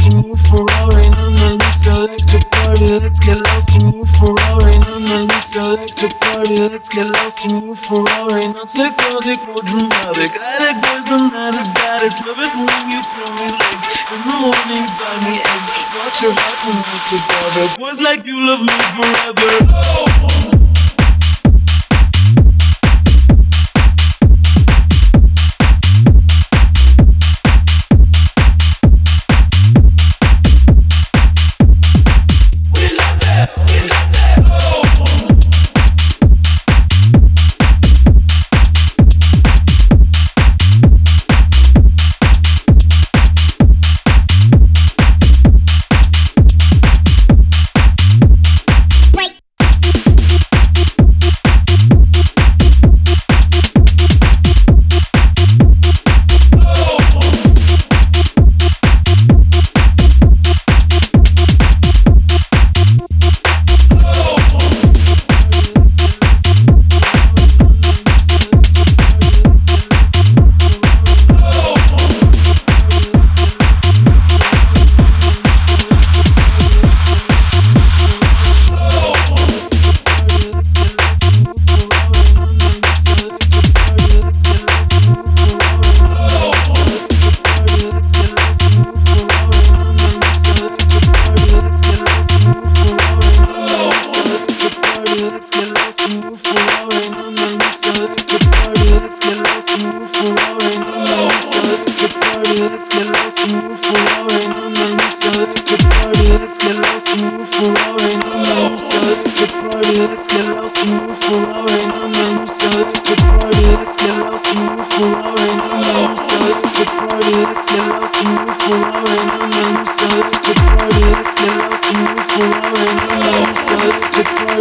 lost in your Ferrari. Mona Lisa, electric party, let's get lost in your Ferrari. Mona Lisa, electric party, let's get lost in your Ferrari. Not psychotic or dramatic, addict boys and that is that. It's love it when you throw me legs. In the morning, buy me eggs. Watch your heart when we're together. Boys like you love me forever. Oh.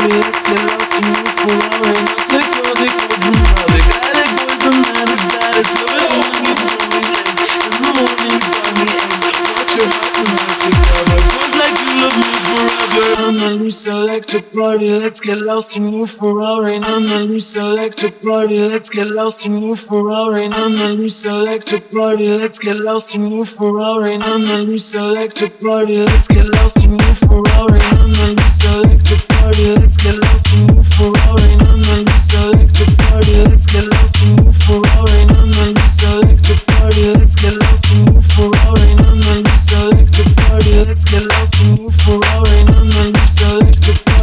Let's get lost in your Ferrari. Mona Lisa, electric party, let's get lost in your Ferrari. Mona Lisa, electric party, let's get lost in your Ferrari. Mona Lisa, electric party, let's get lost in your Ferrari. Mona Lisa, electric party, let's get lost in your Ferrari.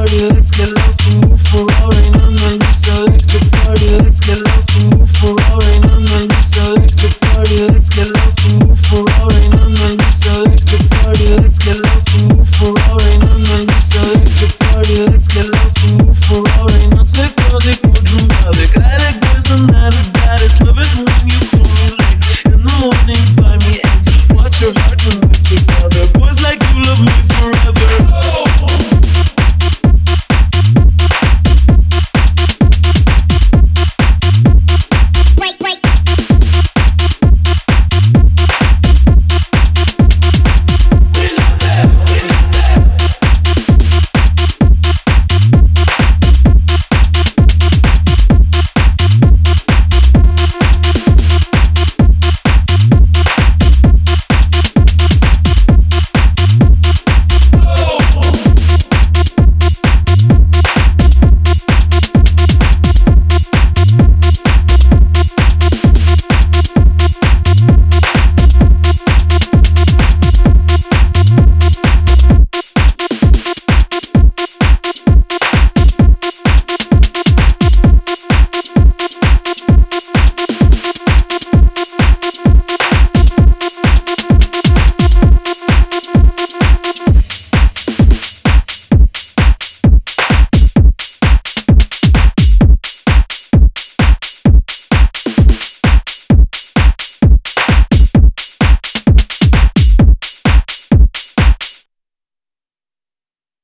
party, let's get lost and move Ferrari. No, no, you select electric party, let's get